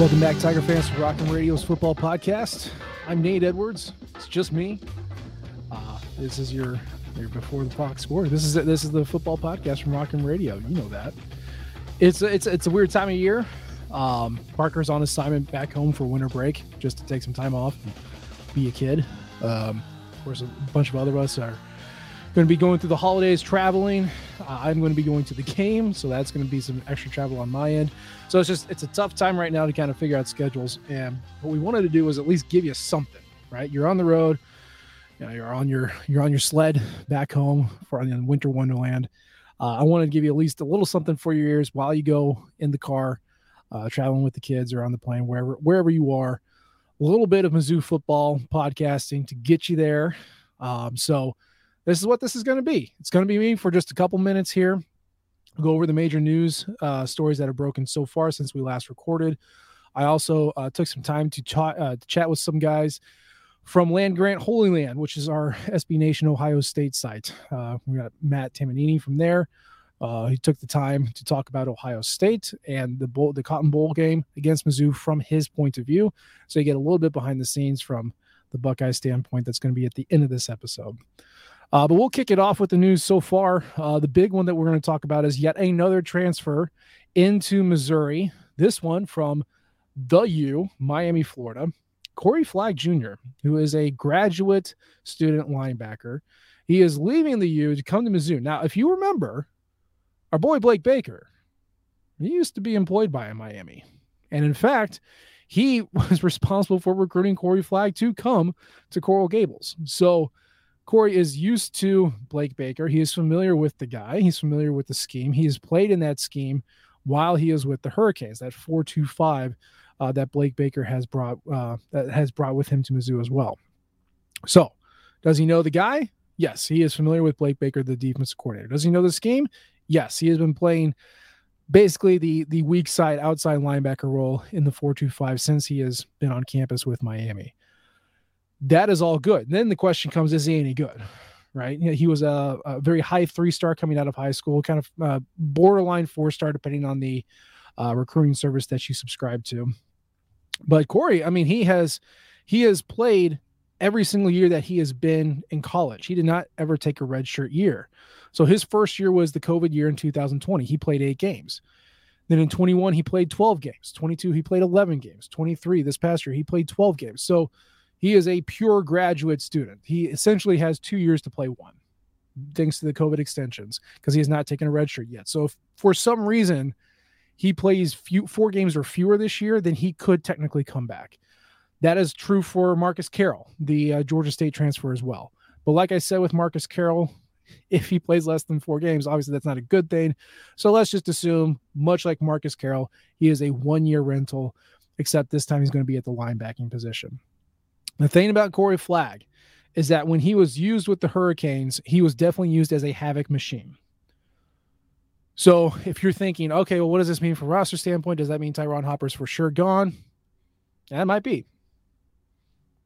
Welcome back, Tiger fans, to Rock M Radio's football podcast. I'm Nate Edwards. It's just me. Uh, this is your your before the Box Score. This is this is the football podcast from Rock M Radio. You know that. It's it's it's a weird time of year. Um, Parker's on assignment back home for winter break, just to take some time off, and be a kid. Um, of course, a bunch of other us are going to be going through the holidays traveling. Uh, I'm going to be going to the game, so that's going to be some extra travel on my end. So it's just it's a tough time right now to kind of figure out schedules. And what we wanted to do was at least give you something, right? You're on the road, you know, you're on your you're on your sled back home for the winter wonderland. Uh, I wanted to give you at least a little something for your ears while you go in the car, uh, traveling with the kids or on the plane, wherever wherever you are. A little bit of Mizzou football podcasting to get you there. Um, so this is what this is going to be. It's going to be me for just a couple minutes here. Go over the major news uh, stories that have broken so far since we last recorded. I also uh, took some time to, uh, to chat with some guys from Land Grant Holy Land, which is our SB Nation Ohio State site. Uh, we got Matt Tamanini from there. Uh, he took the time to talk about Ohio State and the bowl, the Cotton Bowl game against Mizzou from his point of view. So you get a little bit behind the scenes from the Buckeye standpoint. That's going to be at the end of this episode. Uh, but we'll kick it off with the news so far. Uh, the big one that we're going to talk about is yet another transfer into Missouri. This one from the U, Miami, Florida. Corey Flagg Jr., who is a graduate student linebacker. He is leaving the U to come to Mizzou. Now, if you remember, our boy Blake Baker, he used to be employed by Miami. And in fact, he was responsible for recruiting Corey Flagg to come to Coral Gables. So, Corey is used to Blake Baker. He is familiar with the guy. He's familiar with the scheme. He has played in that scheme while he is with the Hurricanes. That four-two-five uh, that Blake Baker has brought uh, that has brought with him to Mizzou as well. So, does he know the guy? Yes, he is familiar with Blake Baker, the defensive coordinator. Does he know the scheme? Yes, he has been playing basically the the weak side outside linebacker role in the four-two-five since he has been on campus with Miami that is all good. And then the question comes: Is he any good? Right? He was a, a very high three star coming out of high school, kind of uh, borderline four star, depending on the uh, recruiting service that you subscribe to. But Corey, I mean, he has he has played every single year that he has been in college. He did not ever take a red shirt year. So his first year was the COVID year in 2020. He played eight games. Then in 21, he played 12 games. 22, he played 11 games. 23, this past year, he played 12 games. So he is a pure graduate student. He essentially has two years to play one, thanks to the COVID extensions, because he has not taken a red shirt yet. So if for some reason he plays few, four games or fewer this year, then he could technically come back. That is true for Marcus Carroll, the uh, Georgia State transfer as well. But like I said with Marcus Carroll, if he plays less than four games, obviously that's not a good thing. So let's just assume, much like Marcus Carroll, he is a one year rental, except this time he's going to be at the linebacking position. The thing about Corey Flagg is that when he was used with the Hurricanes, he was definitely used as a havoc machine. So if you're thinking, okay, well, what does this mean from roster standpoint? Does that mean Ty'Ron Hopper's for sure gone? That might be.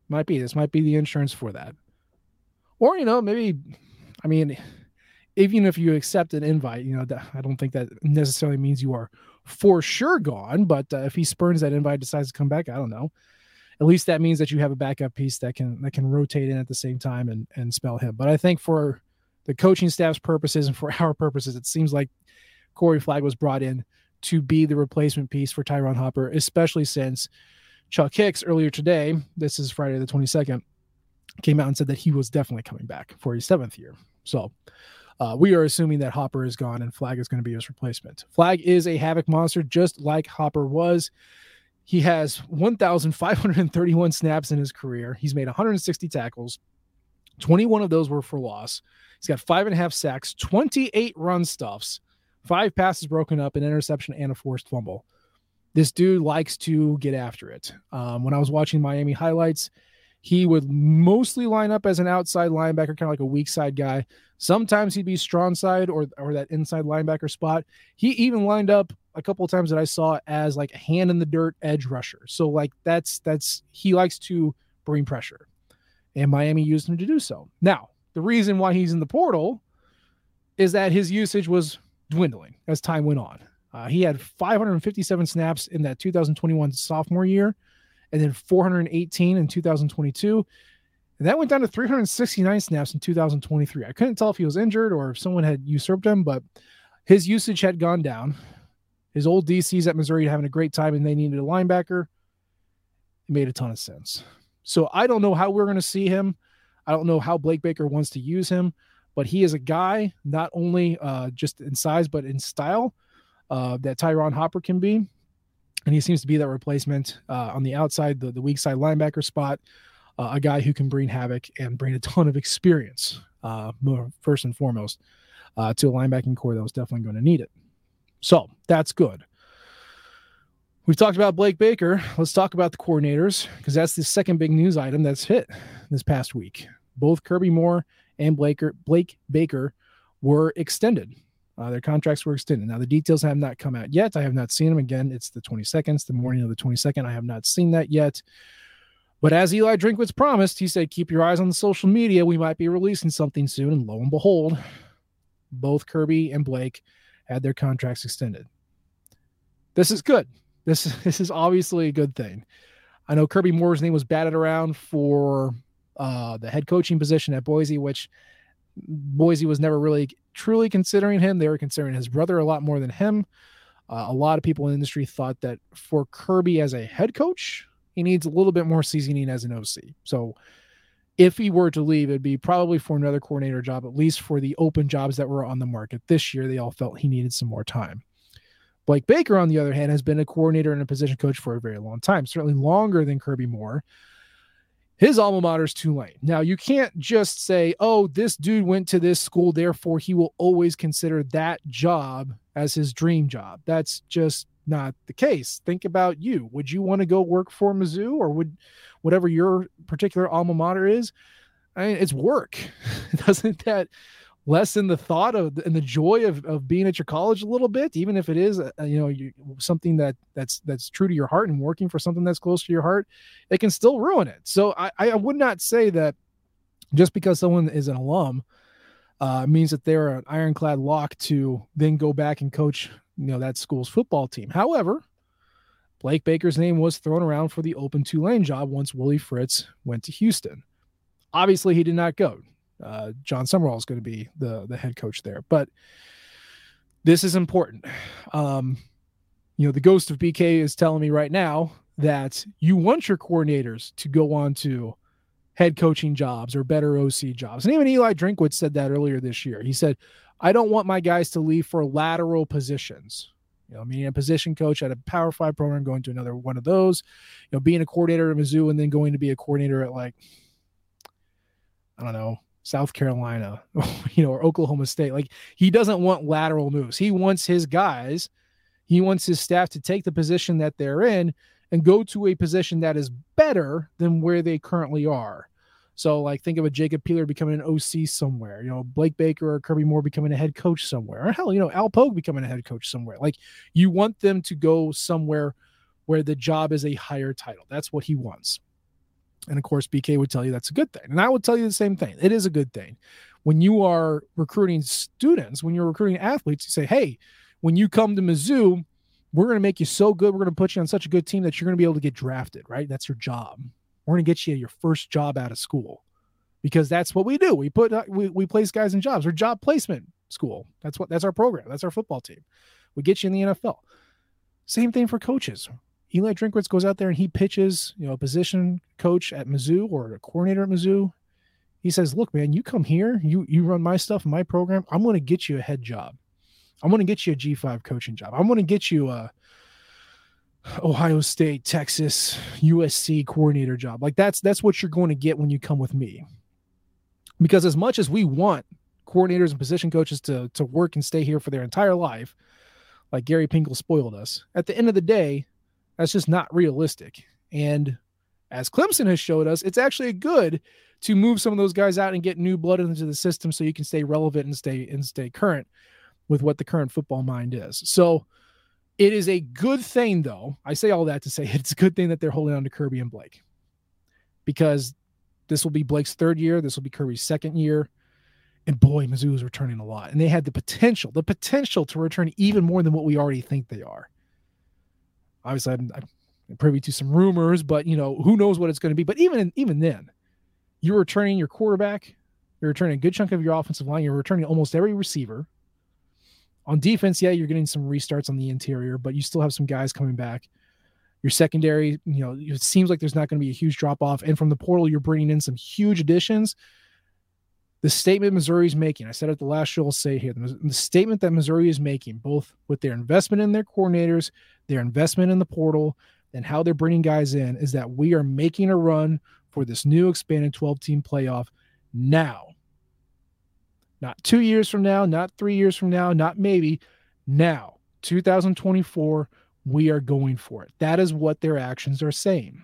Might be. This might be the insurance for that. Or, you know, maybe, I mean, even if you accept an invite, you know, I don't think that necessarily means you are for sure gone. But uh, if he spurns that invite, decides to come back, I don't know at least that means that you have a backup piece that can that can rotate in at the same time and and spell him. But I think for the coaching staff's purposes and for our purposes, it seems like Corey Flagg was brought in to be the replacement piece for Ty'Ron Hopper, especially since Chuck Hicks earlier today, this is Friday the 22nd, came out and said that he was definitely coming back for his seventh year. So uh, we are assuming that Hopper is gone and Flagg is going to be his replacement. Flagg is a havoc monster, just like Hopper was. He has 1,531 snaps in his career. He's made 160 tackles. 21 of those were for loss. He's got five and a half sacks, 28 run stuffs, five passes broken up, an interception, and a forced fumble. This dude likes to get after it. Um, when I was watching Miami highlights, he would mostly line up as an outside linebacker, kind of like a weak side guy. Sometimes he'd be strong side or or that inside linebacker spot. He even lined up a couple of times that I saw as like a hand in the dirt edge rusher. So like that's that's he likes to bring pressure. And Miami used him to do so. Now, the reason why he's in the portal is that his usage was dwindling as time went on. Uh, he had 557 snaps in that 2021 sophomore year, and then 418 in 2022. And that went down to 369 snaps in 2023. I couldn't tell if he was injured or if someone had usurped him, but his usage had gone down. His old DCs at Missouri having a great time and they needed a linebacker. It made a ton of sense. So I don't know how we're going to see him. I don't know how Blake Baker wants to use him, but he is a guy not only uh, just in size but in style uh, that Ty'Ron Hopper can be. And he seems to be that replacement uh, on the outside, the, the weak side linebacker spot, uh, a guy who can bring havoc and bring a ton of experience, uh, first and foremost, uh, to a linebacking corps that was definitely going to need it. So that's good. We've talked about Blake Baker. Let's talk about the coordinators because that's the second big news item that's hit this past week. Both Kirby Moore and Blaker, Blake Baker were extended. Uh, their contracts were extended. Now, the details have not come out yet. I have not seen them. Again, it's the 22nd, it's the morning of the 22nd. I have not seen that yet. But as Eli Drinkwitz promised, he said, keep your eyes on the social media. We might be releasing something soon. And lo and behold, both Kirby and Blake had their contracts extended. This is good. This, this is obviously a good thing. I know Kirby Moore's name was batted around for uh, the head coaching position at Boise, which Boise was never really truly considering him. They were considering his brother a lot more than him. Uh, a lot of people in the industry thought that for Kirby as a head coach, he needs a little bit more seasoning as an OC. So if he were to leave, it'd be probably for another coordinator job, at least for the open jobs that were on the market this year. They all felt he needed some more time. Blake Baker, on the other hand, has been a coordinator and a position coach for a very long time, certainly longer than Kirby Moore his alma mater is Tulane. Now, you can't just say, oh, this dude went to this school, therefore he will always consider that job as his dream job. That's just not the case. Think about you. Would you want to go work for Mizzou or would whatever your particular alma mater is? I mean, it's work. Doesn't that lessen the thought of and the joy of, of being at your college a little bit even if it is uh, you know you, something that that's that's true to your heart and working for something that's close to your heart it can still ruin it. So i i would not say that just because someone is an alum uh, means that they're an ironclad lock to then go back and coach you know that school's football team. However blake baker's name was thrown around for the open Tulane job once willie fritz went to houston. Obviously he did not go uh, Jon Sumrall is going to be the the head coach there. But this is important. Um, you know, the ghost of BK is telling me right now that you want your coordinators to go on to head coaching jobs or better OC jobs. And even Eli Drinkwitz said that earlier this year. He said, I don't want my guys to leave for lateral positions. You know, meaning a position coach at a Power Five program, going to another one of those. You know, being a coordinator at Mizzou and then going to be a coordinator at like, I don't know, South Carolina, you know, or Oklahoma State. Like he doesn't want lateral moves. He wants his guys, he wants his staff to take the position that they're in and go to a position that is better than where they currently are. So, like, think of a Jacob Peeler becoming an OC somewhere, you know, Blake Baker or Kirby Moore becoming a head coach somewhere, or hell, you know, Al Pogue becoming a head coach somewhere. Like, you want them to go somewhere where the job is a higher title. That's what he wants. And of course, BK would tell you that's a good thing. And I would tell you the same thing. It is a good thing. When you are recruiting students, when you're recruiting athletes, you say, hey, when you come to Mizzou, we're going to make you so good. We're going to put you on such a good team that you're going to be able to get drafted, right? That's your job. We're going to get you your first job out of school. because that's what we do. We put uh, we, we place guys in jobs. We're job placement school. That's what that's our program. That's our football team. We get you in the NFL. Same thing for coaches. Eli Drinkwitz goes out there and he pitches, you know, a position coach at Mizzou or a coordinator at Mizzou. He says, "Look, man, you come here, you you run my stuff, my program. I'm going to get you a head job. I'm going to get you a G5 coaching job. I'm going to get you a Ohio State, Texas, USC coordinator job. Like that's that's what you're going to get when you come with me. Because as much as we want coordinators and position coaches to to work and stay here for their entire life, like Gary Pinkel spoiled us, at the end of the day, that's just not realistic. And as Clemson has showed us, it's actually good to move some of those guys out and get new blood into the system so you can stay relevant and stay and stay current with what the current football mind is. So it is a good thing, though. I say all that to say it's a good thing that they're holding on to Kirby and Blake because this will be Blake's third year. This will be Kirby's second year. And boy, Mizzou is returning a lot. And they had the potential, the potential to return even more than what we already think they are obviously I'm, I'm privy to some rumors, but you know who knows what it's going to be. But even even then, you're returning your quarterback, you're returning a good chunk of your offensive line, you're returning almost every receiver. On defense, yeah, you're getting some restarts on the interior, but you still have some guys coming back. Your secondary, you know, it seems like there's not going to be a huge drop off. And from the portal, you're bringing in some huge additions the statement Missouri's making, I said it the last show, I'll say here, the, the, statement that Missouri is making, both with their investment in their coordinators, their investment in the portal, and how they're bringing guys in, is that we are making a run for this new expanded 12 team playoff now. Not two years from now, not three years from now, not maybe. Now, 2024, we are going for it. That is what their actions are saying.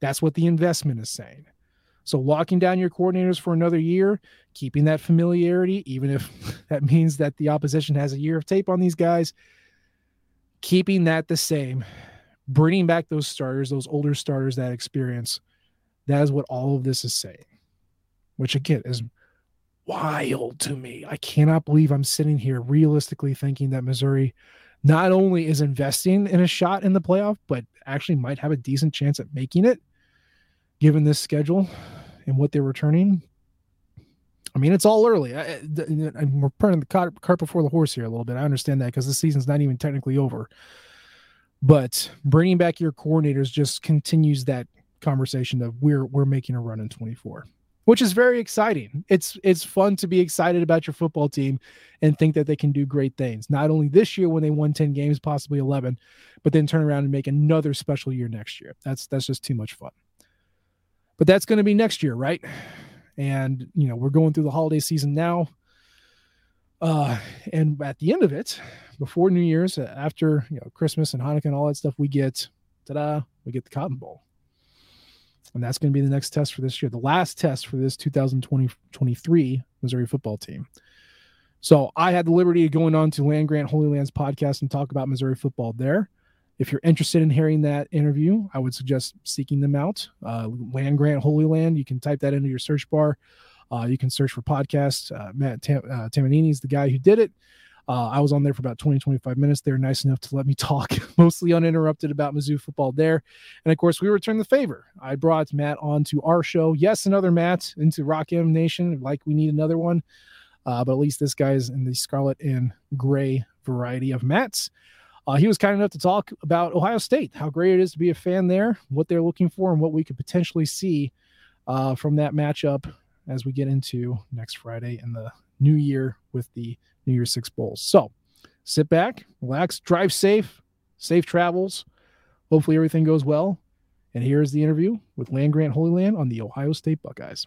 That's what the investment is saying. So locking down your coordinators for another year, keeping that familiarity, even if that means that the opposition has a year of tape on these guys, keeping that the same, bringing back those starters, those older starters, that experience. That is what all of this is saying, which again is wild to me. I cannot believe I'm sitting here realistically thinking that Missouri not only is investing in a shot in the playoff, but actually might have a decent chance at making it given this schedule and what they're returning. I mean, it's all early. I, I, we're putting the cart, cart before the horse here a little bit. I understand that because the season's not even technically over. But bringing back your coordinators just continues that conversation of we're we're making a run in 24 which is very exciting. It's it's fun to be excited about your football team and think that they can do great things. Not only this year when they won 10 games, possibly 11, but then turn around and make another special year next year. That's that's just too much fun but that's going to be next year, right? And you know, we're going through the holiday season now. Uh, and at the end of it, before New Year's, uh, after you know Christmas and Hanukkah and all that stuff, we get ta-da, we get the Cotton Bowl. And that's going to be the next test for this year, the last test for this 2023 Missouri football team. So I had the liberty of going on to Land Grant Holy Lands podcast and talk about Missouri football there. If you're interested in hearing that interview, I would suggest seeking them out. Uh, Land Grant Holy Land, you can type that into your search bar. Uh, you can search for podcast. Uh, Matt Tam- uh, Tamanini is the guy who did it. Uh, I was on there for about 20, 25 minutes. They're nice enough to let me talk mostly uninterrupted about Mizzou football there. And of course, we return the favor. I brought Matt on to our show. Yes, another Matt into Rock M Nation, like we need another one. Uh, but at least this guy is in the scarlet and gray variety of Matts. Uh, he was kind enough to talk about Ohio State, how great it is to be a fan there, what they're looking for, and what we could potentially see uh, from that matchup as we get into next Friday in the new year with the New Year's Six Bowls. So sit back, relax, drive safe, safe travels. Hopefully everything goes well. And here's the interview with Land Grant Holy Land on the Ohio State Buckeyes.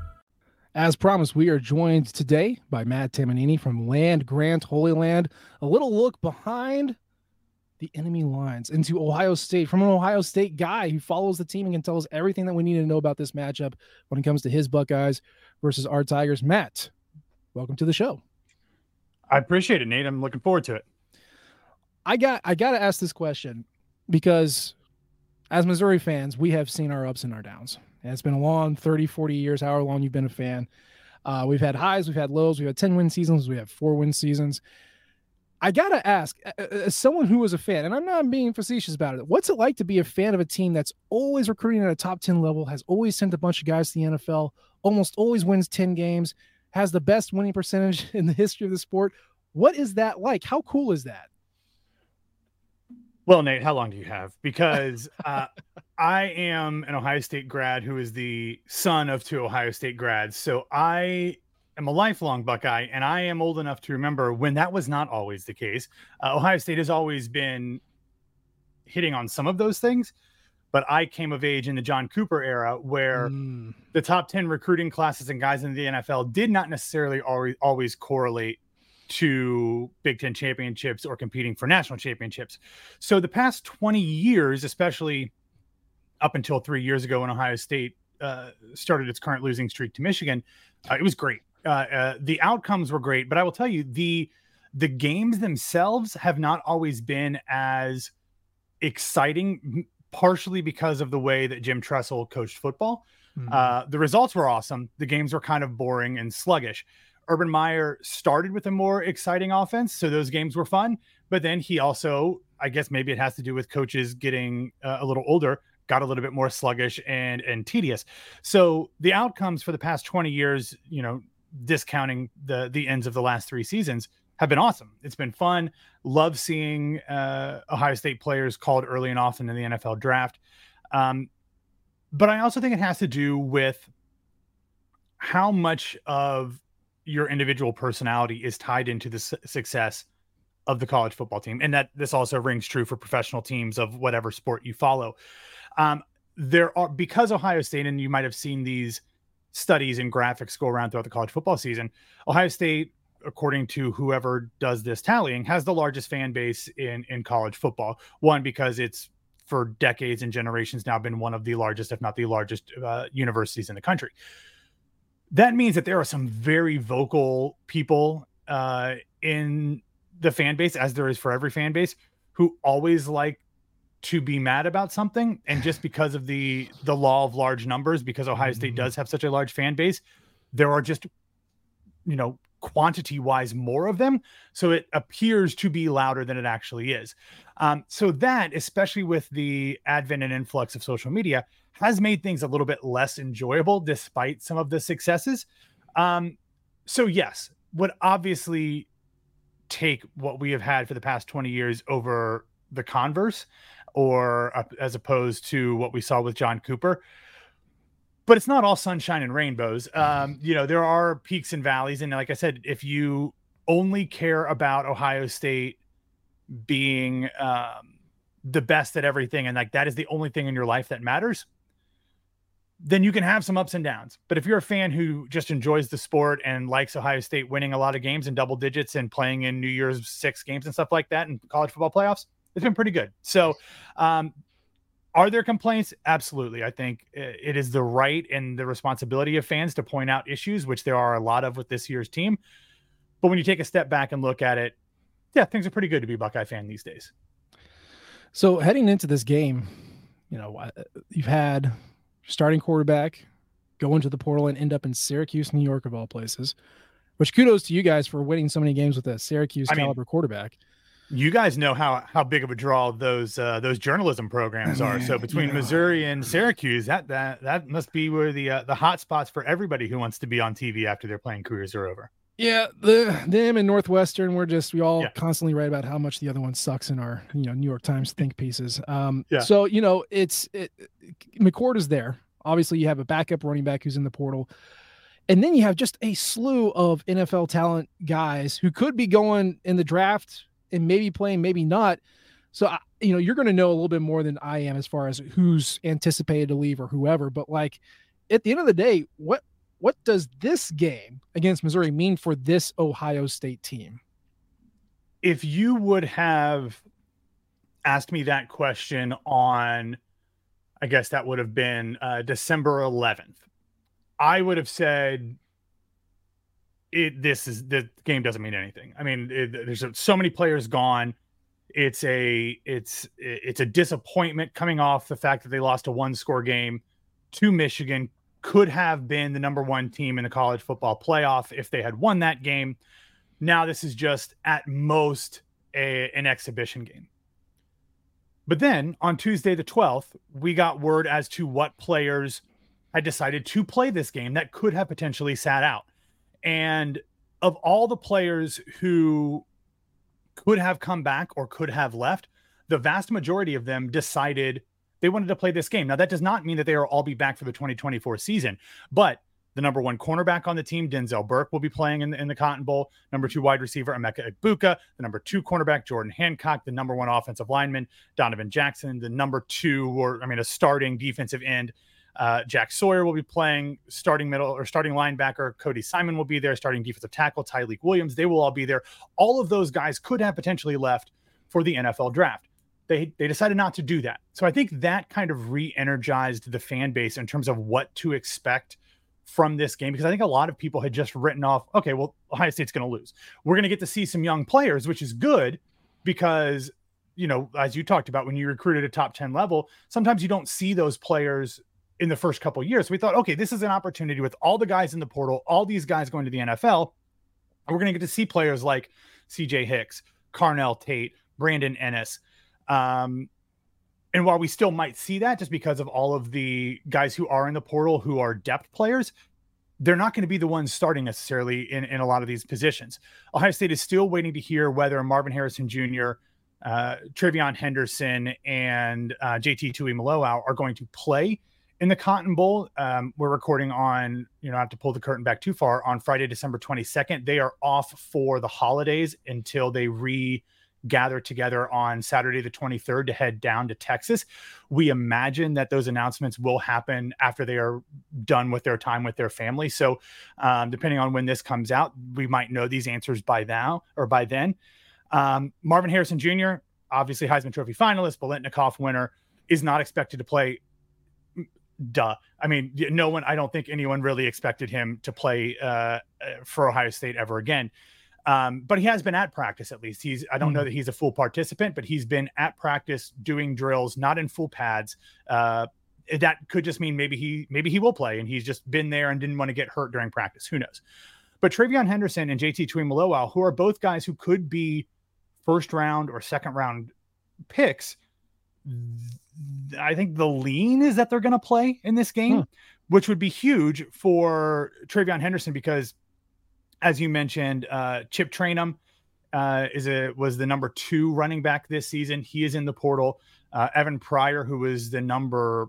As promised, we are joined today by Matt Tamanini from Land Grant Holy Land. A little look behind the enemy lines into Ohio State from an Ohio State guy who follows the team and can tell us everything that we need to know about this matchup when it comes to his Buckeyes. versus our Tigers. Matt, welcome to the show. I appreciate it, Nate. I'm looking forward to it. I got I got to ask this question because as Missouri fans, we have seen our ups and our downs. It's been a long 30, 40 years, however long you've been a fan. Uh, we've had highs, we've had lows, we've had 10 win seasons, we have four win seasons. I got to ask, as someone who was a fan, and I'm not being facetious about it, what's it like to be a fan of a team that's always recruiting at a top 10 level, has always sent a bunch of guys to the NFL, almost always wins 10 games, has the best winning percentage in the history of the sport? What is that like? How cool is that? Well, Nate, how long do you have? Because uh, I am an Ohio State grad who is the son of two Ohio State grads. So I am a lifelong Buckeye, and I am old enough to remember when that was not always the case. Uh, Ohio State has always been hitting on some of those things, but I came of age in the John Cooper era where mm. the top 10 recruiting classes and guys in the NFL did not necessarily always, always correlate to Big Ten championships or competing for national championships. So the past 20 years, especially up until three years ago when Ohio State uh, started its current losing streak to Michigan, uh, it was great. Uh, uh the outcomes were great, but I will tell you the the games themselves have not always been as exciting, partially because of the way that Jim Tressel coached football. Mm-hmm. the results were awesome. The games were kind of boring and sluggish. Urban Meyer started with a more exciting offense, so those games were fun. But then he also, I guess maybe it has to do with coaches getting uh, a little older, got a little bit more sluggish and and tedious. So the outcomes for the past 20 years, you know, discounting the the ends of the last three seasons, have been awesome. It's been fun. Love seeing uh, Ohio State players called early and often in the NFL draft. Um, but I also think it has to do with how much of your individual personality is tied into the su- success of the college football team and that this also rings true for professional teams of whatever sport you follow. Um, there are because ohio state and you might have seen these studies and graphics go around throughout the college football season ohio state according to whoever does this tallying has the largest fan base in in college football. One because it's for decades and generations now been one of the largest if not the largest uh, universities in the country that means that there are some very vocal people uh, in the fan base, as there is for every fan base, who always like to be mad about something. And just because of the the law of large numbers, because Ohio State does have such a large fan base, there are just you know quantity wise more of them. So it appears to be louder than it actually is. Um, so that especially with the advent and influx of social media has made things a little bit less enjoyable despite some of the successes. Um, so yes, would obviously take what we have had for the past 20 years over the converse or uh, as opposed to what we saw with John Cooper. But it's not all sunshine and rainbows. Um, you know, there are peaks and valleys. And like I said, if you only care about Ohio State being um, the best at everything and like that is the only thing in your life that matters, then you can have some ups and downs. But if you're a fan who just enjoys the sport and likes Ohio State winning a lot of games in double digits and playing in New Year's six games and stuff like that in college football playoffs, it's been pretty good. So, um, are there complaints? Absolutely. I think it is the right and the responsibility of fans to point out issues, which there are a lot of with this year's team. But when you take a step back and look at it, yeah, things are pretty good to be Buckeye fan these days. So heading into this game, you know, uh, you've had starting quarterback, go into the portal and end up in Syracuse, New York, of all places. Which kudos to you guys for winning so many games with a Syracuse I caliber mean, quarterback. You guys know how how big of a draw those uh, those journalism programs are. So between you know, Missouri and Syracuse, that that that must be where the uh, the hot spots for everybody who wants to be on TV after their playing careers are over. Yeah, the them and Northwestern, we're just we all yeah. constantly write about how much the other one sucks in our you know New York Times think pieces. Um, yeah. So you know it's it, McCord is there. Obviously, you have a backup running back who's in the portal, and then you have just a slew of NFL talent guys who could be going in the draft and maybe playing, maybe not. So you know you're going to know a little bit more than I am as far as who's anticipated to leave or whoever. But like at the end of the day, what what does this game against Missouri mean for this Ohio State team? If you would have asked me that question on, I guess that would have been uh, December 11th, I would have said it this is the game doesn't mean anything. I mean, it, there's so many players gone. It's a it's it's a disappointment coming off the fact that they lost a one score game to Michigan. Could have been the number one team in the college football playoff if they had won that game. Now this is just at most a, an exhibition game. But then on Tuesday the 12th, we got word as to what players had decided to play this game that could have potentially sat out. And of all the players who could have come back or could have left, the vast majority of them decided they wanted to play this game. Now, that does not mean that they will all be back for the 2024 season, but the number one cornerback on the team, Denzel Burke, will be playing in the, in the Cotton Bowl. Number two wide receiver, Emeka Egbuka. The number two cornerback, Jordan Hancock. The number one offensive lineman, Donovan Jackson. The number two, or I mean, a starting defensive end, uh, Jack Sawyer will be playing starting middle or starting linebacker. Cody Simon will be there. Starting defensive tackle Tyleik Williams. They will all be there. All of those guys could have potentially left for the NFL draft. They they decided not to do that. So I think that kind of re-energized the fan base in terms of what to expect from this game because I think a lot of people had just written off. Okay, well Ohio State's going to lose. We're going to get to see some young players, which is good because you know, as you talked about when you recruited a top 10 level, sometimes you don't see those players in the first couple years. We thought, okay, this is an opportunity with all the guys in the portal, all these guys going to the NFL. We're going to get to see players like CJ Hicks, Carnell Tate, Brandon Inniss. Um, and while we still might see that just because of all of the guys who are in the portal who are depth players, they're not going to be the ones starting necessarily in, in a lot of these positions. Ohio State is still waiting to hear whether Marvin Harrison Jr., uh, TreVeyon Henderson, and uh, JT Tuimoloau are going to play in the Cotton Bowl. Um, we're recording on, you know, not have to pull the curtain back too far, on Friday, December 22nd. They are off for the holidays until they re gather together on Saturday, the 23rd, to head down to Texas. We imagine that those announcements will happen after they are done with their time with their family. So, um, depending on when this comes out, we might know these answers by now or by then. Um, Marvin Harrison Jr., obviously Heisman Trophy finalist, Biletnikoff winner, is not expected to play duh. I mean, no one, I don't think anyone really expected him to play uh, uh, for Ohio State ever again. Um, but he has been at practice at least. He's, I don't mm. know hmm. that he's a full participant, but he's been at practice doing drills, not in full pads. Uh, that could just mean maybe he, maybe he will play and he's just been there and didn't want to get hurt during practice. Who knows? But TreVeyon Henderson and JT Tuimoloau, who are both guys who could be first round or second round picks, I think the lean is that they're going to play in this game, huh. which would be huge for TreVeyon Henderson because, as you mentioned, uh, Chip Trayanum uh, is a was the number two running back this season. He is in the portal. Uh, Evan Pryor, who was the number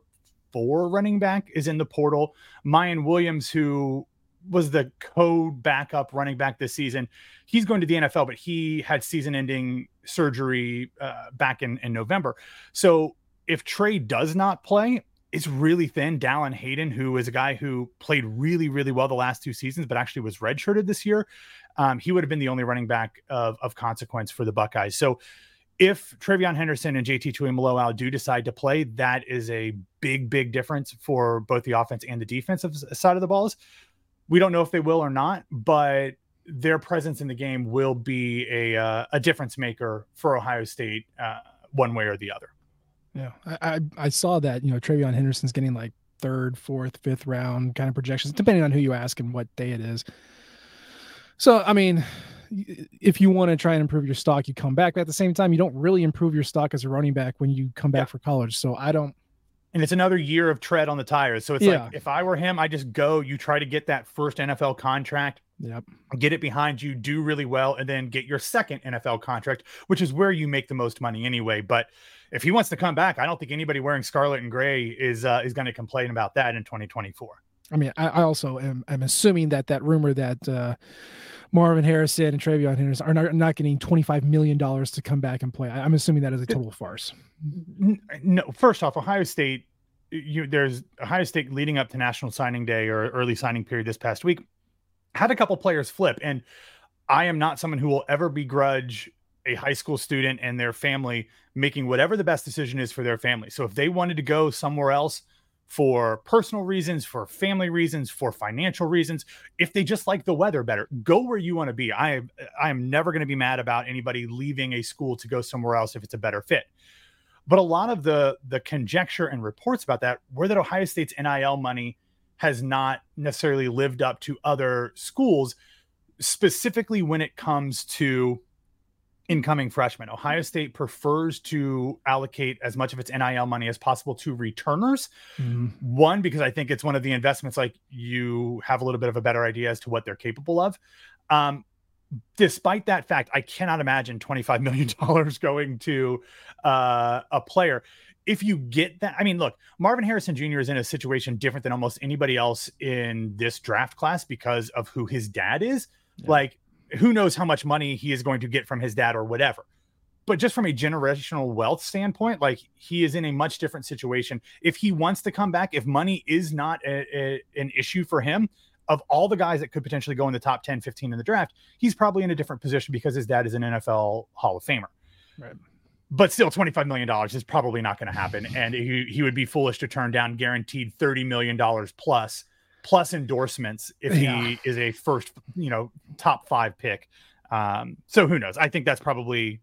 four running back, is in the portal. Miyan Williams, who was the code backup running back this season. He's going to the NFL, but he had season ending surgery uh, back in, in November. So if Trey does not play, it's really thin. Dallan Hayden, who is a guy who played really, really well the last two seasons, but actually was redshirted this year, um, he would have been the only running back of, of consequence for the Buckeyes. So if TreVeyon Henderson and JT Tuimoloau do decide to play, that is a big, big difference for both the offense and the defensive side of the balls. We don't know if they will or not, but their presence in the game will be a uh, a difference maker for Ohio State, uh, one way or the other. Yeah, I, I, I saw that. You know, TreVeyon Henderson's getting like third, fourth, fifth round kind of projections, depending on who you ask and what day it is. So, I mean, if you want to try and improve your stock, you come back. But at the same time, you don't really improve your stock as a running back when you come back yeah. for college. So I don't and it's another year of tread on the tires. So it's yeah. like if I were him, I just go. You try to get that first NFL contract. Yep. Get it behind you, do really well, and then get your second NFL contract, which is where you make the most money anyway. But if he wants to come back, I don't think anybody wearing scarlet and gray is uh, is going to complain about that in 2024. I mean, I, I also am I'm assuming that that rumor that uh, Marvin Harrison and TreVeyon Henderson are not, not getting $25 million to come back and play. I, am assuming that is a total farce. No, first off, Ohio State, you, there's Ohio State leading up to National Signing Day or early signing period this past week, had a couple players flip. And I am not someone who will ever begrudge a high school student and their family making whatever the best decision is for their family. So if they wanted to go somewhere else for personal reasons, for family reasons, for financial reasons. If they just like the weather better, go where you want to be. I I am never going to be mad about anybody leaving a school to go somewhere else if it's a better fit. But a lot of the the conjecture and reports about that were that Ohio State's NIL money has not necessarily lived up to other schools, specifically when it comes to incoming freshmen. Ohio State prefers to allocate as much of its NIL money as possible to returners. Mm-hmm. One, because I think it's one of the investments like you have a little bit of a better idea as to what they're capable of. Um, despite that fact, I cannot imagine $25 million going to uh, a player. If you get that, I mean, look, Marvin Harrison Jr. is in a situation different than almost anybody else in this draft class because of who his dad is. Yeah. Like, who knows how much money he is going to get from his dad or whatever. But just from a generational wealth standpoint, like he is in a much different situation. If he wants to come back, if money is not a, a, an issue for him, of all the guys that could potentially go in the top 10, 15 in the draft, he's probably in a different position because his dad is an NFL Hall of Famer. Right. But still, $25 million is probably not going to happen. And he, he would be foolish to turn down guaranteed $30 million plus plus endorsements if yeah. he is a first, you know, top five pick. Um, so who knows? I think that's probably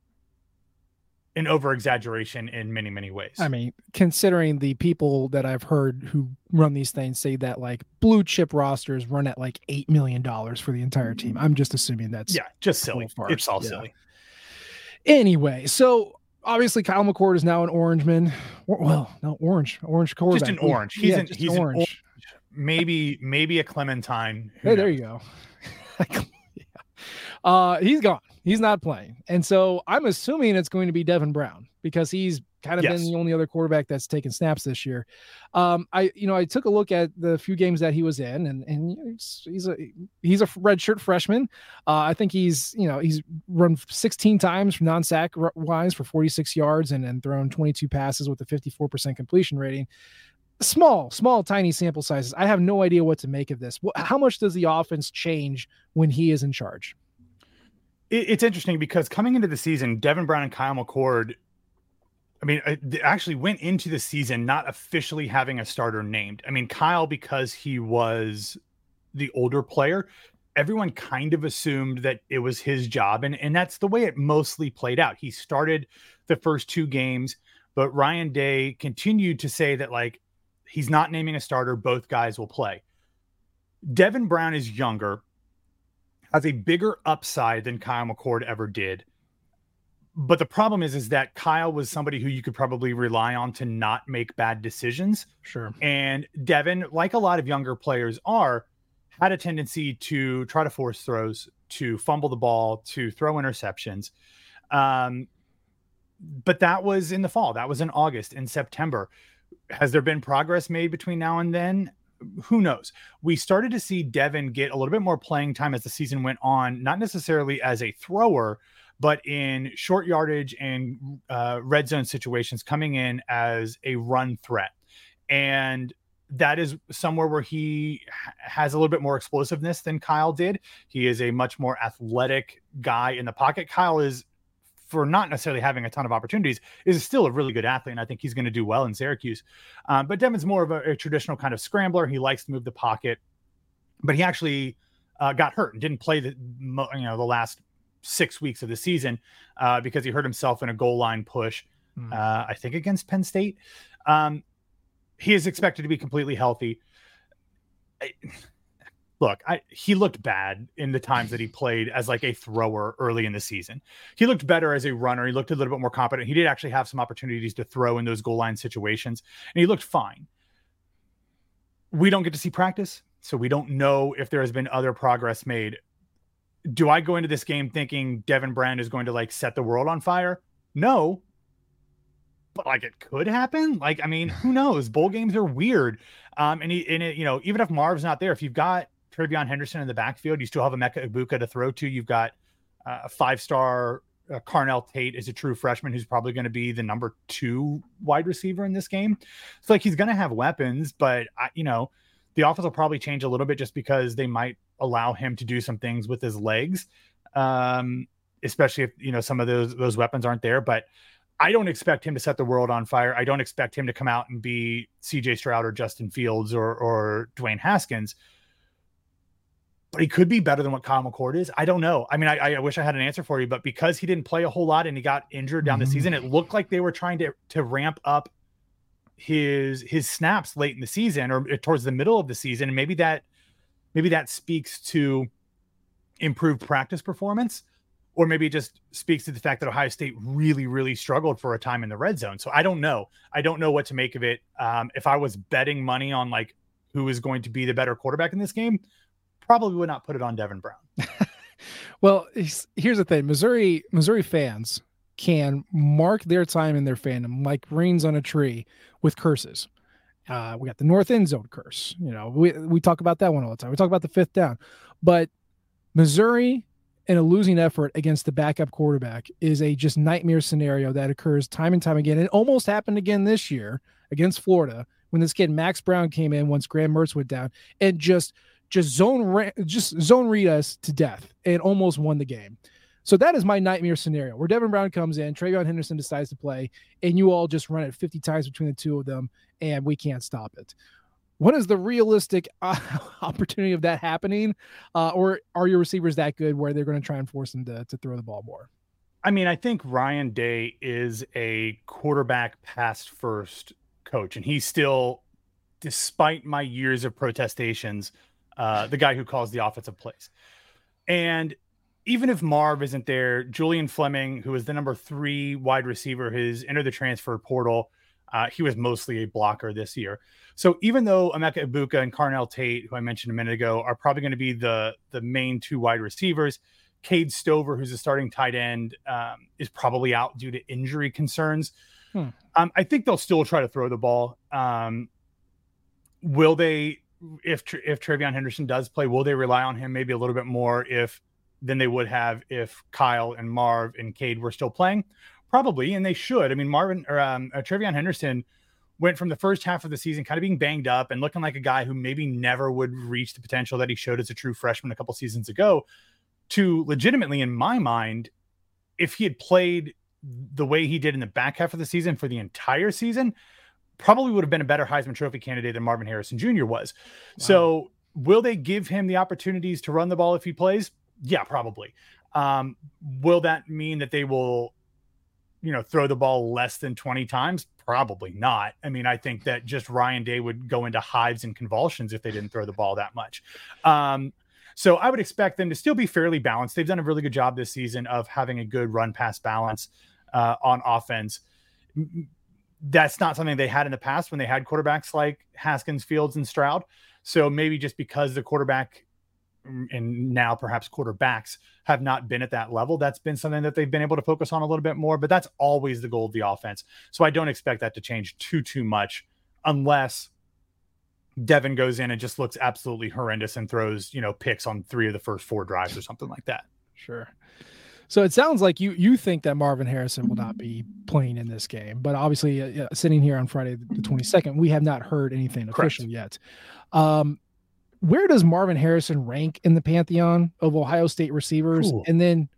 an over exaggeration in many, many ways. I mean, considering the people that I've heard who run these things say that like blue chip rosters run at like $8 million for the entire team, I'm just assuming that's yeah, just silly. It's all yeah. silly. Anyway, so obviously Kyle McCord is now an orange man. Well, no, orange, orange quarterback. Just an orange. He's yeah, an, he's orange. An orange maybe maybe a clementine. Hey, knows? there you go. yeah. uh, he's gone. He's not playing, and so I'm assuming it's going to be Devin Brown because he's kind of yes. been the only other quarterback that's taken snaps this year. Um, I you know I took a look at the few games that he was in, and and he's, he's a he's a redshirt freshman. Uh, I think he's you know he's run 16 times from non-sack wise for 46 yards and and thrown 22 passes with a 54% completion rating small, small, tiny sample sizes. I have no idea what to make of this. How much does the offense change when he is in charge? It's interesting because coming into the season, Devin Brown and Kyle McCord, I mean, uh, actually went into the season not officially having a starter named. I mean, Kyle, because he was the older player, everyone kind of assumed that it was his job. And, and that's the way it mostly played out. He started the first two games, but Ryan Day continued to say that, like, He's not naming a starter. Both guys will play. Devin Brown is younger, has a bigger upside than Kyle McCord ever did. But the problem is, is that Kyle was somebody who you could probably rely on to not make bad decisions. Sure. And Devin, like a lot of younger players are, had a tendency to try to force throws, to fumble the ball, to throw interceptions. Um, but that was in the fall. That was in August. In September, has there been progress made between now and then? Who knows? We started to see Devin get a little bit more playing time as the season went on, not necessarily as a thrower, but in short yardage and uh, red zone situations, coming in as a run threat. And that is somewhere where he has a little bit more explosiveness than Kyle did. He is a much more athletic guy in the pocket. Kyle is for not necessarily having a ton of opportunities, is still a really good athlete, and I think he's going to do well in Syracuse. Um, but Devin's more of a, a, traditional kind of scrambler. He likes to move the pocket, but he actually uh, got hurt and didn't play the you know the last six weeks of the season uh, because he hurt himself in a goal line push. Mm. Uh, I think against Penn State. Um, he is expected to be completely healthy. I, look, I, he looked bad in the times that he played as like a thrower early in the season. He looked better as a runner. He looked a little bit more competent. He did actually have some opportunities to throw in those goal line situations, and he looked fine. We don't get to see practice, so we don't know if there has been other progress made. Do I go into this game thinking Devin Brand is going to like set the world on fire? No, but like it could happen. Like, I mean, who knows? Bowl games are weird. Um, and he, and it, you know, even if Marv's not there, if you've got TreVeyon Henderson in the backfield. You still have Emeka Egbuka to throw to. You've got uh, a five star uh, Carnell Tate is a true freshman who's probably going to be the number two wide receiver in this game. So like he's going to have weapons, but I, you know the offense will probably change a little bit just because they might allow him to do some things with his legs, um, especially if you know some of those those weapons aren't there. But I don't expect him to set the world on fire. I don't expect him to come out and be CJ Stroud or Justin Fields or or Dwayne Haskins. But he could be better than what Kyle McCord is. I don't know. I mean, I, I wish I had an answer for you, but because he didn't play a whole lot and he got injured down mm-hmm. the season, it looked like they were trying to to ramp up his his snaps late in the season or towards the middle of the season, and maybe that maybe that speaks to improved practice performance or maybe it just speaks to the fact that Ohio State really, really struggled for a time in the red zone. So I don't know. I don't know what to make of it. Um, if I was betting money on like who is going to be the better quarterback in this game, probably would not put it on Devin Brown. well, here's the thing: Missouri, Missouri fans can mark their time in their fandom like rains on a tree with curses. Uh, we got the north end zone curse. You know, we we talk about that one all the time. We talk about the fifth down, but Missouri in a losing effort against the backup quarterback is a just nightmare scenario that occurs time and time again. It almost happened again this year against Florida when this kid Max Brown came in once Graham Mertz went down and just just zone just zone read us to death and almost won the game. So that is my nightmare scenario where Devin Brown comes in, TreVeyon Henderson decides to play, and you all just run it 50 times between the two of them, and we can't stop it what is the realistic uh, opportunity of that happening? Uh, or are your receivers that good where they're going to try and force them to, to throw the ball more? I mean, I think Ryan Day is a quarterback pass first coach, and he's still, despite my years of protestations, uh, the guy who calls the offensive plays. And even if Marv isn't there, Julian Fleming, who is the number three wide receiver, has entered the transfer portal. Uh, he was mostly a blocker this year. So even though Emeka Egbuka and Carnell Tate, who I mentioned a minute ago, are probably going to be the the main two wide receivers, Cade Stover, who's a starting tight end, um, is probably out due to injury concerns. Hmm. Um, I think they'll still try to throw the ball. Um, will they, if if TreVeyon Henderson does play, will they rely on him maybe a little bit more if than they would have if Kyle and Marv and Cade were still playing? Probably, and they should. I mean, Marvin or um, uh, TreVeyon Henderson went from the first half of the season kind of being banged up and looking like a guy who maybe never would reach the potential that he showed as a true freshman a couple seasons ago to legitimately in my mind if he had played the way he did in the back half of the season for the entire season probably would have been a better Heisman trophy candidate than Marvin Harrison Jr. was. Wow. So, will they give him the opportunities to run the ball if he plays? Yeah, probably. Um, will that mean that they will you know, throw the ball less than 20 times? Probably not. I mean, I think that just Ryan Day would go into hives and convulsions if they didn't throw the ball that much. Um, so I would expect them to still be fairly balanced. They've done a really good job this season of having a good run pass balance uh, on offense. That's not something they had in the past when they had quarterbacks like Haskins, Fields, and Stroud. So maybe just because the quarterback and now perhaps quarterbacks have not been at that level. That's been something that they've been able to focus on a little bit more, but that's always the goal of the offense. So I don't expect that to change too too much unless Devin goes in and just looks absolutely horrendous and throws, you know, picks on three of the first four drives or something like that. Sure. So it sounds like you you think that Marvin Harrison will not be playing in this game, but obviously, uh, sitting here on Friday the twenty second, we have not heard anything Correct. official yet. Um, where does Marvin Harrison rank in the pantheon of Ohio State receivers? Cool. And then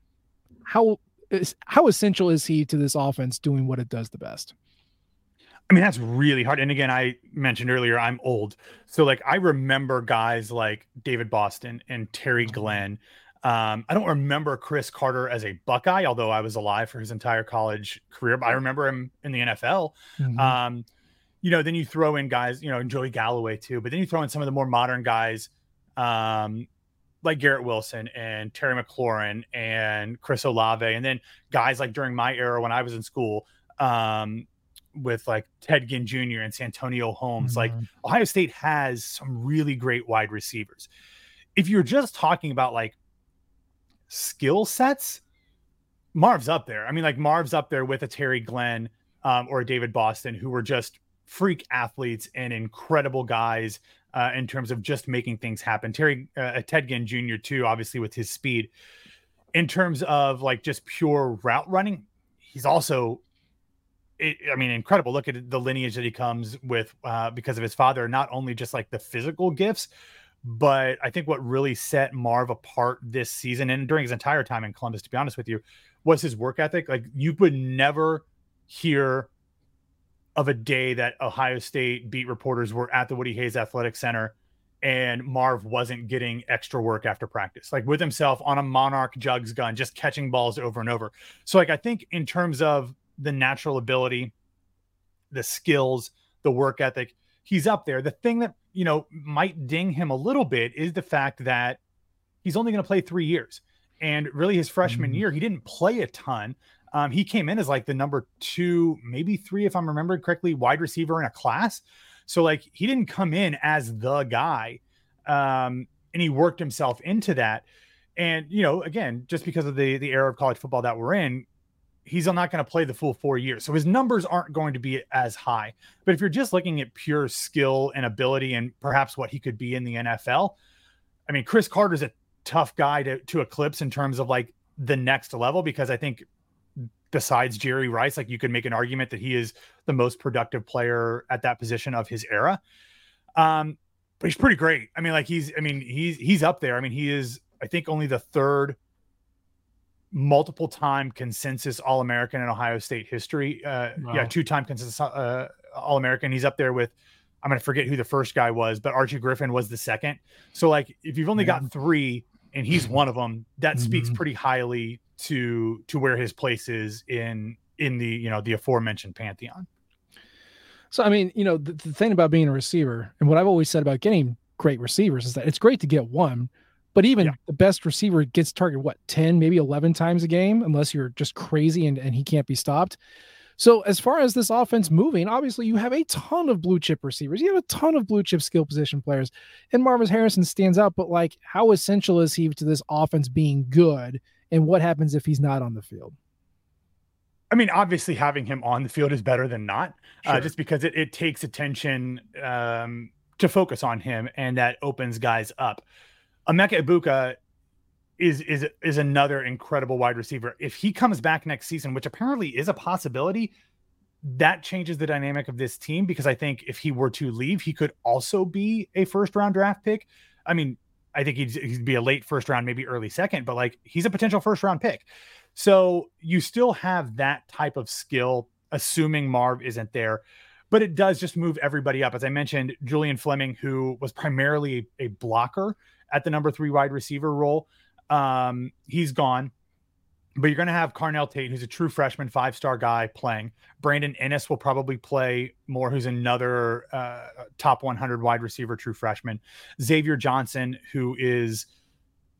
how is how essential is he to this offense doing what it does the best? I mean, that's really hard. And again, I mentioned earlier, I'm old. So, like, I remember guys like David Boston and Terry mm-hmm. Glenn. Um, I don't remember Cris Carter as a Buckeye, although I was alive for his entire college career, but I remember him in the NFL. Mm-hmm. Um, you know, then you throw in guys, you know, and Joey Galloway too, but then you throw in some of the more modern guys, um, like Garrett Wilson and Terry McLaurin and Chris Olave, and then guys like during my era when I was in school, um, with like Ted Ginn Jr. and Santonio Holmes. Mm-hmm. Like Ohio State has some really great wide receivers. If you're just talking about like skill sets, Marv's up there. I mean, like Marv's up there with a Terry Glenn um, or a David Boston, who were just freak athletes and incredible guys uh, in terms of just making things happen. Terry uh, Ted Ginn Jr. too, obviously with his speed. In terms of like just pure route running, he's also, I mean, incredible. Look at the lineage that he comes with uh, because of his father. Not only just like the physical gifts, but I think what really set Marv apart this season and during his entire time in Columbus, to be honest with you, was his work ethic. Like you would never hear of a day that Ohio State beat reporters were at the Woody Hayes Athletic Center and Marv wasn't getting extra work after practice, like with himself on a Monarch jugs gun, just catching balls over and over. So, like, I think in terms of the natural ability, the skills, the work ethic, he's up there. The thing that, you know, might ding him a little bit is the fact that he's only going to play three years. And really, his freshman mm-hmm. year, he didn't play a ton. Um, he came in as like the number two, maybe three, if I'm remembering correctly, wide receiver in a class. So like he didn't come in as the guy, um, and he worked himself into that. And you know, again, just because of the the era of college football that we're in, he's not going to play the full four years, so his numbers aren't going to be as high. But if you're just looking at pure skill and ability, and perhaps what he could be in the NFL, I mean, Cris Carter's a tough guy to to eclipse in terms of like the next level because I think besides Jerry Rice, like you could make an argument that he is the most productive player at that position of his era. Um, but he's pretty great. I mean, like he's, I mean, he's he's up there. I mean, he is, I think, only the third multiple time consensus All American in Ohio State history. Uh, wow. Yeah, two time consensus uh, All American. He's up there with. I'm gonna forget who the first guy was, but Archie Griffin was the second. So, like, if you've only yeah. got three and he's one of them, that mm-hmm. speaks pretty highly to to where his place is in in the you know the aforementioned pantheon. So I mean, you know, the, the thing about being a receiver, and what I've always said about getting great receivers is that it's great to get one, but even yeah. the best receiver gets targeted what 10, maybe 11 times a game, unless you're just crazy and, and he can't be stopped. So as far as this offense moving, obviously you have a ton of blue chip receivers. You have a ton of blue chip skill position players. And Marvin Harrison stands out, but like how essential is he to this offense being good? and what happens if he's not on the field? I mean, obviously, having him on the field is better than not, uh, sure. uh, just because it, it takes attention um, to focus on him, and that opens guys up. Emeka Egbuka is is is another incredible wide receiver. If he comes back next season, which apparently is a possibility, that changes the dynamic of this team because I think if he were to leave, he could also be a first round draft pick. I mean, I think he'd, he'd be a late first round, maybe early second, but like he's a potential first round pick. So you still have that type of skill, assuming Marv isn't there. But it does just move everybody up. As I mentioned, Julian Fleming, who was primarily a blocker at the number three wide receiver role, um, he's gone but you're going to have Carnell Tate, who's a true freshman, five star guy playing. Brandon Inniss will probably play more, who's another uh, top 100 wide receiver, true freshman. Xavier Johnson, who is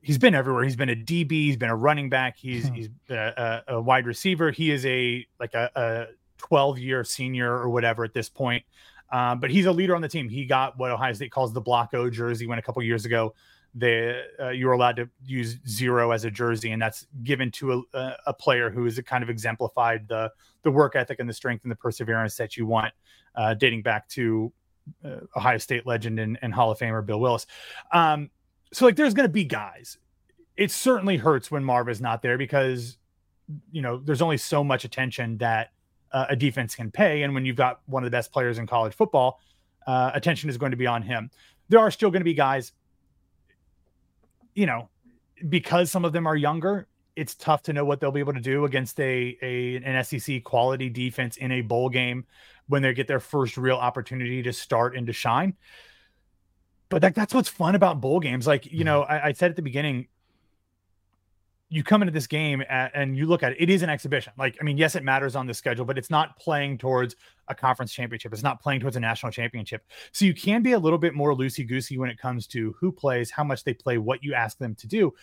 he's been everywhere. He's been a DB, he's been a running back, he's hmm. he's a, a, a, wide receiver. He is a like a, a 12 year senior or whatever at this point. Um, but he's a leader on the team. He got what Ohio State calls the Block O jersey when a couple years ago they uh, you're allowed to use zero as a jersey, and that's given to a, a player who is kind of exemplified the the work ethic and the strength and the perseverance that you want, uh, dating back to uh, Ohio State legend and, and, Hall of Famer Bill Willis. Um, so like, there's going to be guys. It certainly hurts when Marv is not there because you know there's only so much attention that uh, a defense can pay, and when you've got one of the best players in college football, uh, attention is going to be on him. There are still going to be guys you know, because some of them are younger, it's tough to know what they'll be able to do against a, a an SEC quality defense in a bowl game when they get their first real opportunity to start and to shine. But that, that's what's fun about bowl games. Like, you know, mm-hmm. I, I said at the beginning, you come into this game at, and you look at it, it is an exhibition. Like, I mean, yes, it matters on the schedule, but it's not playing towards a conference championship. It's not playing towards a national championship. So you can be a little bit more loosey goosey when it comes to who plays, how much they play, what you ask them to do.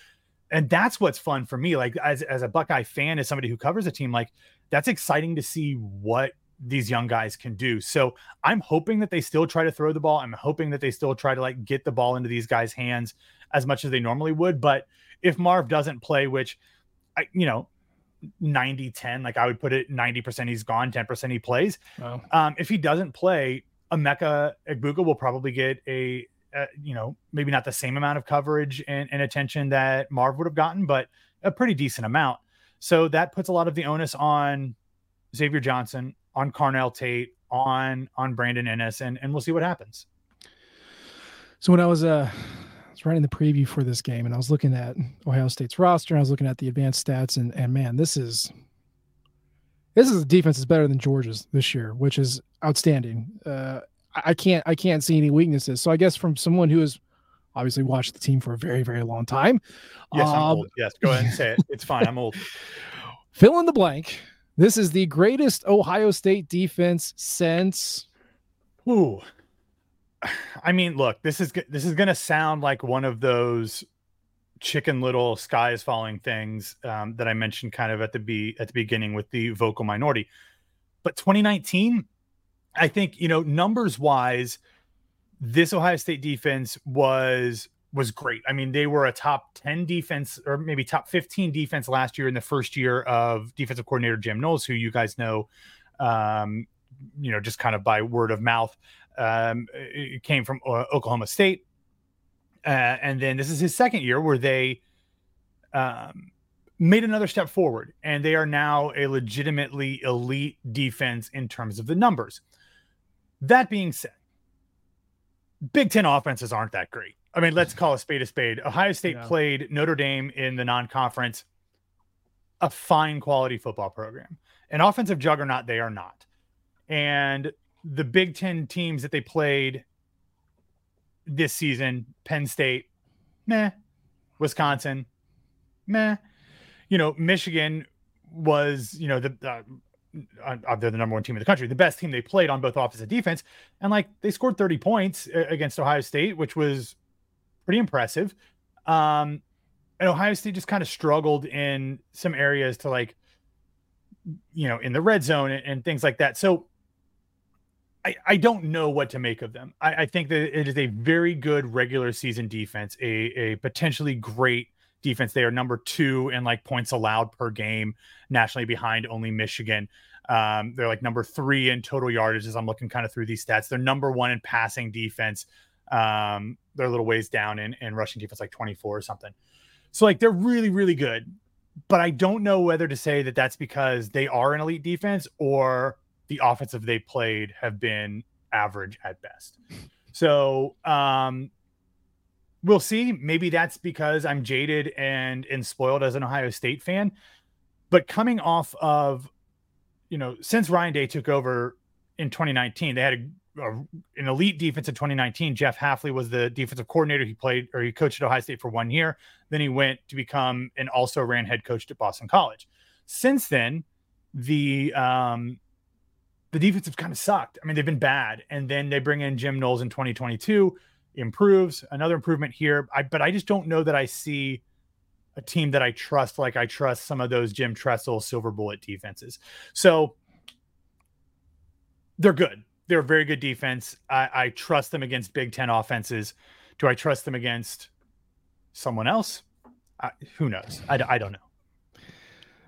And that's what's fun for me. Like, as, as a Buckeye fan, as somebody who covers a team, like, that's exciting to see what these young guys can do. So I'm hoping that they still try to throw the ball. I'm hoping that they still try to like get the ball into these guys' hands as much as they normally would. But if Marv doesn't play, which I, you know, 90 10, like I would put it 90% he's gone, 10% he plays. Wow. Um, if he doesn't play, Emeka Egbuka will probably get a, a, you know, maybe not the same amount of coverage and, and attention that Marv would have gotten, but a pretty decent amount. So that puts a lot of the onus on Xavier Johnson, on Carnell Tate, on on Brandon Inniss, and and we'll see what happens. So when I was uh was writing the preview for this game and I was looking at Ohio State's roster and I was looking at the advanced stats and and man, this is this is a defense is better than Georgia's this year, which is outstanding. Uh, I can't I can't see any weaknesses. So I guess from someone who has obviously watched the team for a very very long time. Yes, um, I'm old. Yes, go ahead and say it. It's fine. I'm old. Fill in the blank. This is the greatest Ohio State defense since. Ooh. I mean, look, this is this is going to sound like one of those chicken little sky is falling things um, that I mentioned kind of at the be at the beginning with the vocal minority. But 2019, I think you know numbers wise, this Ohio State defense was was great. I mean, they were a top 10 defense or maybe top 15 defense last year in the first year of defensive coordinator Jim Knowles, who you guys know, um, you know, just kind of by word of mouth. Um, it came from uh, Oklahoma State. Uh, and then this is his second year where they um, made another step forward, and they are now a legitimately elite defense in terms of the numbers. That being said, Big Ten offenses aren't that great. I mean, let's call a spade a spade. Ohio State yeah. played Notre Dame in the non conference, a fine quality football program. An offensive juggernaut, they are not. And the Big Ten teams that they played this season Penn State, meh. Wisconsin, meh. You know, Michigan was, you know, the uh, uh, they're the number one team in the country, the best team they played on both offense and defense, and like they scored 30 points uh, against Ohio State, which was pretty impressive. Um, and Ohio State just kind of struggled in some areas to like, you know, in the red zone and, and things like that. So I, I don't know what to make of them. I, I think that it is a very good regular season defense, a, a potentially great defense. They are number two in like points allowed per game nationally behind only Michigan. Um, they're like number three in total yardage as I'm looking kind of through these stats. They're number one in passing defense. Um, they're a little ways down in, in rushing defense, like 24 or something. So like they're really, really good. But I don't know whether to say that that's because they are an elite defense or the offensive they played have been average at best. So um, we'll see. Maybe that's because I'm jaded and and spoiled as an Ohio State fan. But coming off of, you know, since Ryan Day took over in 2019, they had a, a, an elite defense in 2019. Jeff Hafley was the defensive coordinator. He played or he coached at Ohio State for one year. Then he went to become and also ran head coach at Boston College. Since then, the um, the defense have kind of sucked. I mean, they've been bad. And then they bring in Jim Knowles in 2022, improves, another improvement here. I, but I just don't know that I see a team that I trust like I trust some of those Jim Tressel silver bullet defenses. So they're good. They're a very good defense. I, I trust them against Big Ten offenses. Do I trust them against someone else? I, who knows? I, I don't know.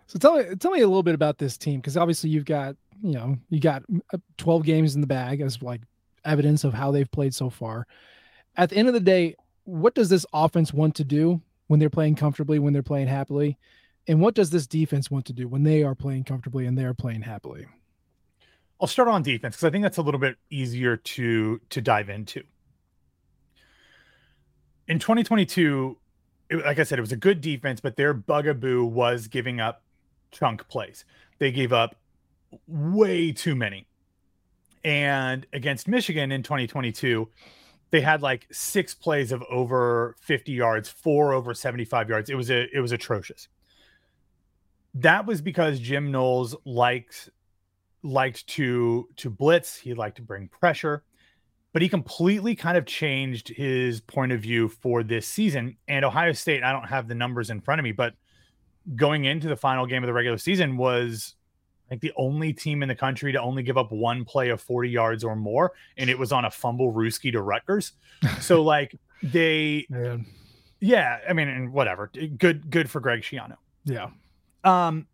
So tell me, tell me a little bit about this team because obviously you've got you know, you got uh, 12 games in the bag as like evidence of how they've played so far. At the end of the day, what does this offense want to do when they're playing comfortably, when they're playing happily? And what does this defense want to do when they are playing comfortably and they're playing happily? I'll start on defense because I think that's a little bit easier to to dive into. In 2022, it, like I said, it was a good defense, but their bugaboo was giving up chunk plays. They gave up way too many. And against Michigan in 2022, they had like six plays of over 50 yards, four over 75 yards. It was a it was atrocious. That was because Jim Knowles liked liked to to blitz, he liked to bring pressure, but he completely kind of changed his point of view for this season. And Ohio State, I don't have the numbers in front of me, but going into the final game of the regular season was like the only team in the country to only give up one play of 40 yards or more, and it was on a fumblerooski to Rutgers. So like they, Man. yeah, I mean, and whatever, good, good for Greg Schiano. Yeah. Um,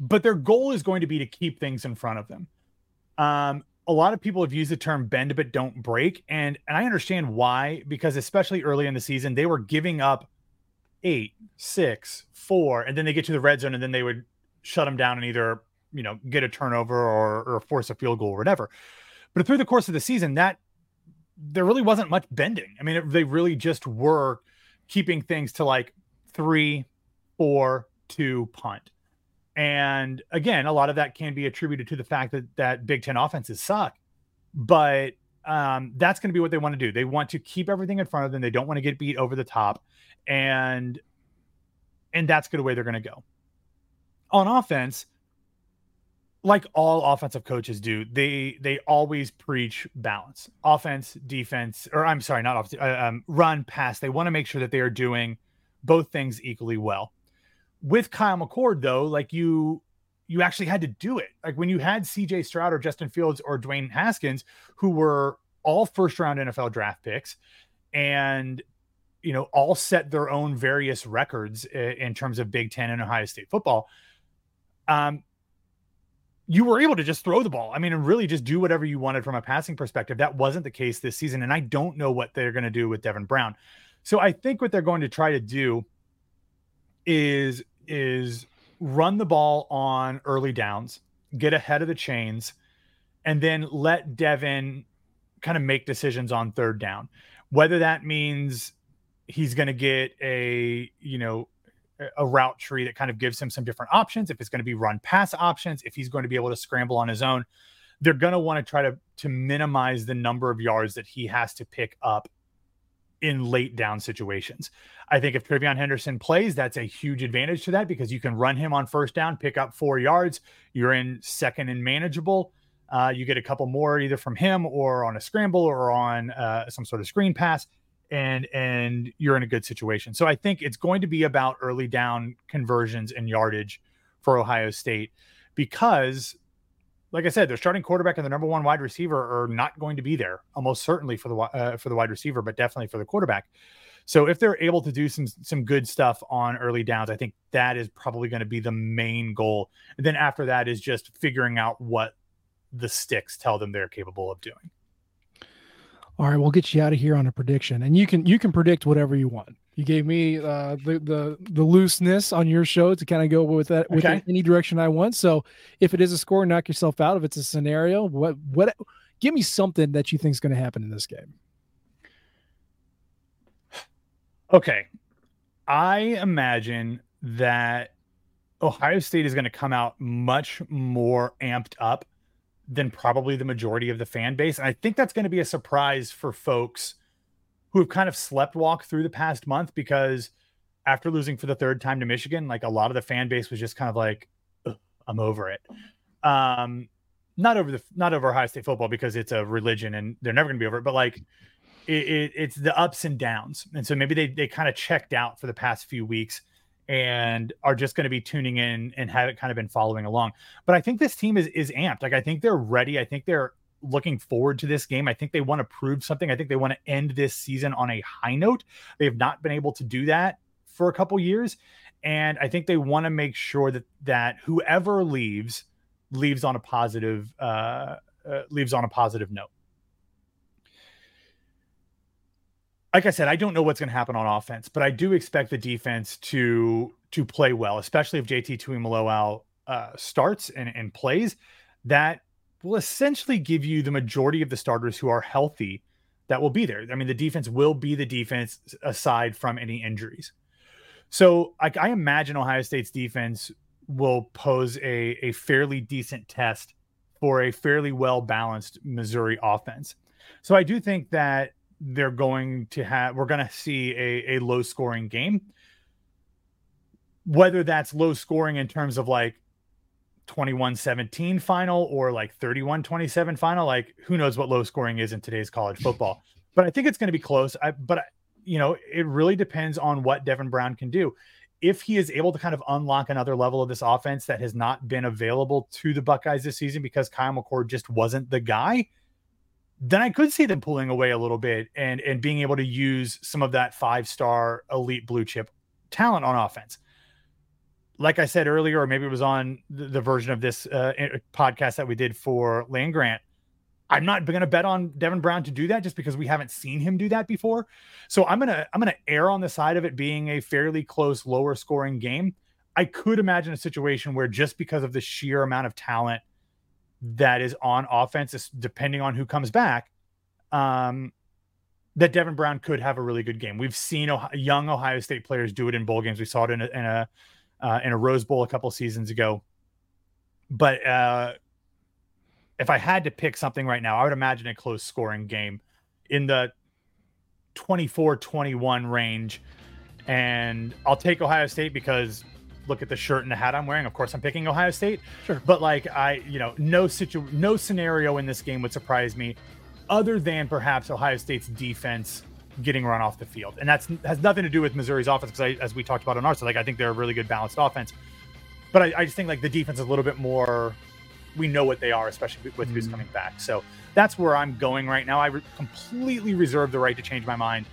but their goal is going to be to keep things in front of them. Um, a lot of people have used the term bend but don't break, and and I understand why because especially early in the season they were giving up eight, six, four, and then they get to the red zone and then they would shut them down and either you know get a turnover or, or force a field goal or whatever. But through the course of the season, that there really wasn't much bending. I mean, it, they really just were keeping things to like three, four, two, punt. And again, a lot of that can be attributed to the fact that that Big Ten offenses suck. But um, that's going to be what they want to do. They want to keep everything in front of them. They don't want to get beat over the top, and and that's the way they're going to go. On offense, like all offensive coaches do, they they always preach balance, offense, defense, or I'm sorry, not offense, uh, um, run, pass. They want to make sure that they are doing both things equally well. With Kyle McCord, though, like you you actually had to do it. Like when you had CJ Stroud or Justin Fields or Dwayne Haskins, who were all first round NFL draft picks, and you know all set their own various records in terms of Big Ten and Ohio State football. Um, you were able to just throw the ball. I mean, and really just do whatever you wanted from a passing perspective. That wasn't the case this season. And I don't know what they're going to do with Devin Brown. So I think what they're going to try to do is is run the ball on early downs, get ahead of the chains, and then let Devin kind of make decisions on third down. Whether that means he's going to get a, you know, a route tree that kind of gives him some different options. If it's going to be run pass options, if he's going to be able to scramble on his own, they're going to want to try to to minimize the number of yards that he has to pick up in late down situations. I think if TreVeyon Henderson plays, that's a huge advantage to that because you can run him on first down, pick up four yards. You're in second and manageable. Uh, you get a couple more either from him or on a scramble or on uh, some sort of screen pass and and you're in a good situation. So I think it's going to be about early down conversions and yardage for Ohio State because like I said, their starting quarterback and the number one wide receiver are not going to be there, almost certainly for the uh, for the wide receiver, but definitely for the quarterback. So if they're able to do some some good stuff on early downs, I think that is probably going to be the main goal. And then after that is just figuring out what the sticks tell them they're capable of doing. All right, we'll get you out of here on a prediction, and you can you can predict whatever you want. You gave me uh, the the the looseness on your show to kind of go with that with okay. any direction I want. So if it is a score, knock yourself out. If it's a scenario, what what give me something that you think is going to happen in this game. Okay, I imagine that Ohio State is going to come out much more amped up than probably the majority of the fan base. And I think that's going to be a surprise for folks who have kind of slept walk through the past month because after losing for the third time to Michigan, like a lot of the fan base was just kind of like, I'm over it. Um, not over the not over Ohio State football because it's a religion and they're never going to be over it, but like it, it, it's the ups and downs. And so maybe they they kind of checked out for the past few weeks and are just going to be tuning in and have it kind of been following along. But I think this team is is amped. Like I think they're ready. I think they're looking forward to this game. I think they want to prove something. I think they want to end this season on a high note. They have not been able to do that for a couple years, and I think they want to make sure that that whoever leaves leaves on a positive uh, uh, leaves on a positive note. Like I said, I don't know what's going to happen on offense, but I do expect the defense to to play well, especially if JT Tuimoloau uh, starts and, and plays. That will essentially give you the majority of the starters who are healthy that will be there. I mean, the defense will be the defense aside from any injuries. So I, I imagine Ohio State's defense will pose a, a fairly decent test for a fairly well balanced Missouri offense. So I do think that they're going to have we're going to see a, a low scoring game. Whether that's low scoring in terms of like 21-17 final or like 31-27 final like who knows what low scoring is in today's college football. But i think it's going to be close. I, but you know it really depends on what devin brown can do. If he is able to kind of unlock another level of this offense that has not been available to the buckeyes this season because kyle mccord just wasn't the guy then I could see them pulling away a little bit and and being able to use some of that five star elite blue chip talent on offense. Like I said earlier, or maybe it was on the, the version of this uh, podcast that we did for Land Grant. I'm not going to bet on Devin Brown to do that just because we haven't seen him do that before. So I'm gonna I'm gonna err on the side of it being a fairly close, lower scoring game. I could imagine a situation where just because of the sheer amount of talent that is on offense, depending on who comes back, um, that Devin Brown could have a really good game. We've seen Ohio, young Ohio State players do it in bowl games. We saw it in a, in a uh, in a Rose Bowl a couple seasons ago. But uh, if I had to pick something right now, I would imagine a close scoring game in the 24 21 range. And I'll take Ohio State because look at the shirt and the hat I'm wearing. Of course, I'm picking Ohio State. Sure. But like I, you know, no situ no scenario in this game would surprise me other than perhaps Ohio State's defense getting run off the field. And that's has nothing to do with Missouri's offense because as we talked about on our side, like I think they're a really good balanced offense. But I, I just think like the defense is a little bit more we know what they are, especially with who's mm. coming back. So that's where I'm going right now. I re- completely reserve the right to change my mind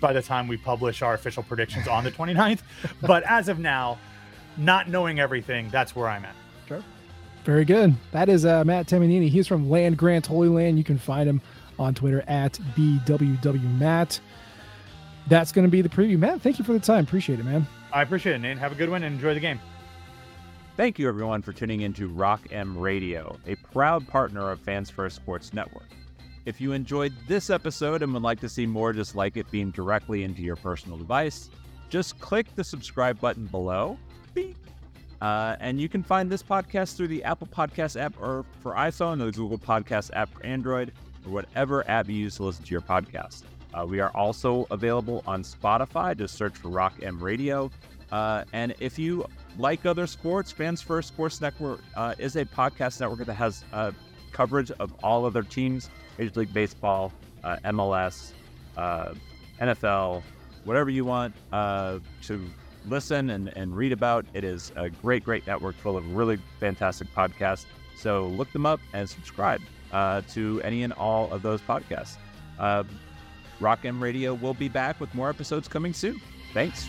by the time we publish our official predictions on the 29th. but as of now, not knowing everything, that's where I'm at. Sure. Very good. That is uh, Matt Tamanini. He's from Land Grant Holy Land. You can find him on Twitter at BWWMatt. That's going to be the preview. Matt, thank you for the time. Appreciate it, man. I appreciate it, Nate. Have a good one and enjoy the game. Thank you, everyone, for tuning in to Rock M Radio, a proud partner of Fans First Sports Network. If you enjoyed this episode and would like to see more just like it beamed directly into your personal device, just click the subscribe button below. Beep. Uh, and you can find this podcast through the Apple Podcast app or for iPhone or the Google Podcast app for Android or whatever app you use to listen to your podcast. Uh, we are also available on Spotify. Just search for Rock M Radio. Uh, and if you like other sports, Fans First Sports Network uh, is a podcast network that has uh, coverage of all other teams Major League Baseball, uh, MLS, uh, NFL, whatever you want to listen and, and read about. It is a great, great network full of really fantastic podcasts. So look them up and subscribe uh, to any and all of those podcasts. Uh, Rock M Radio will be back with more episodes coming soon. Thanks.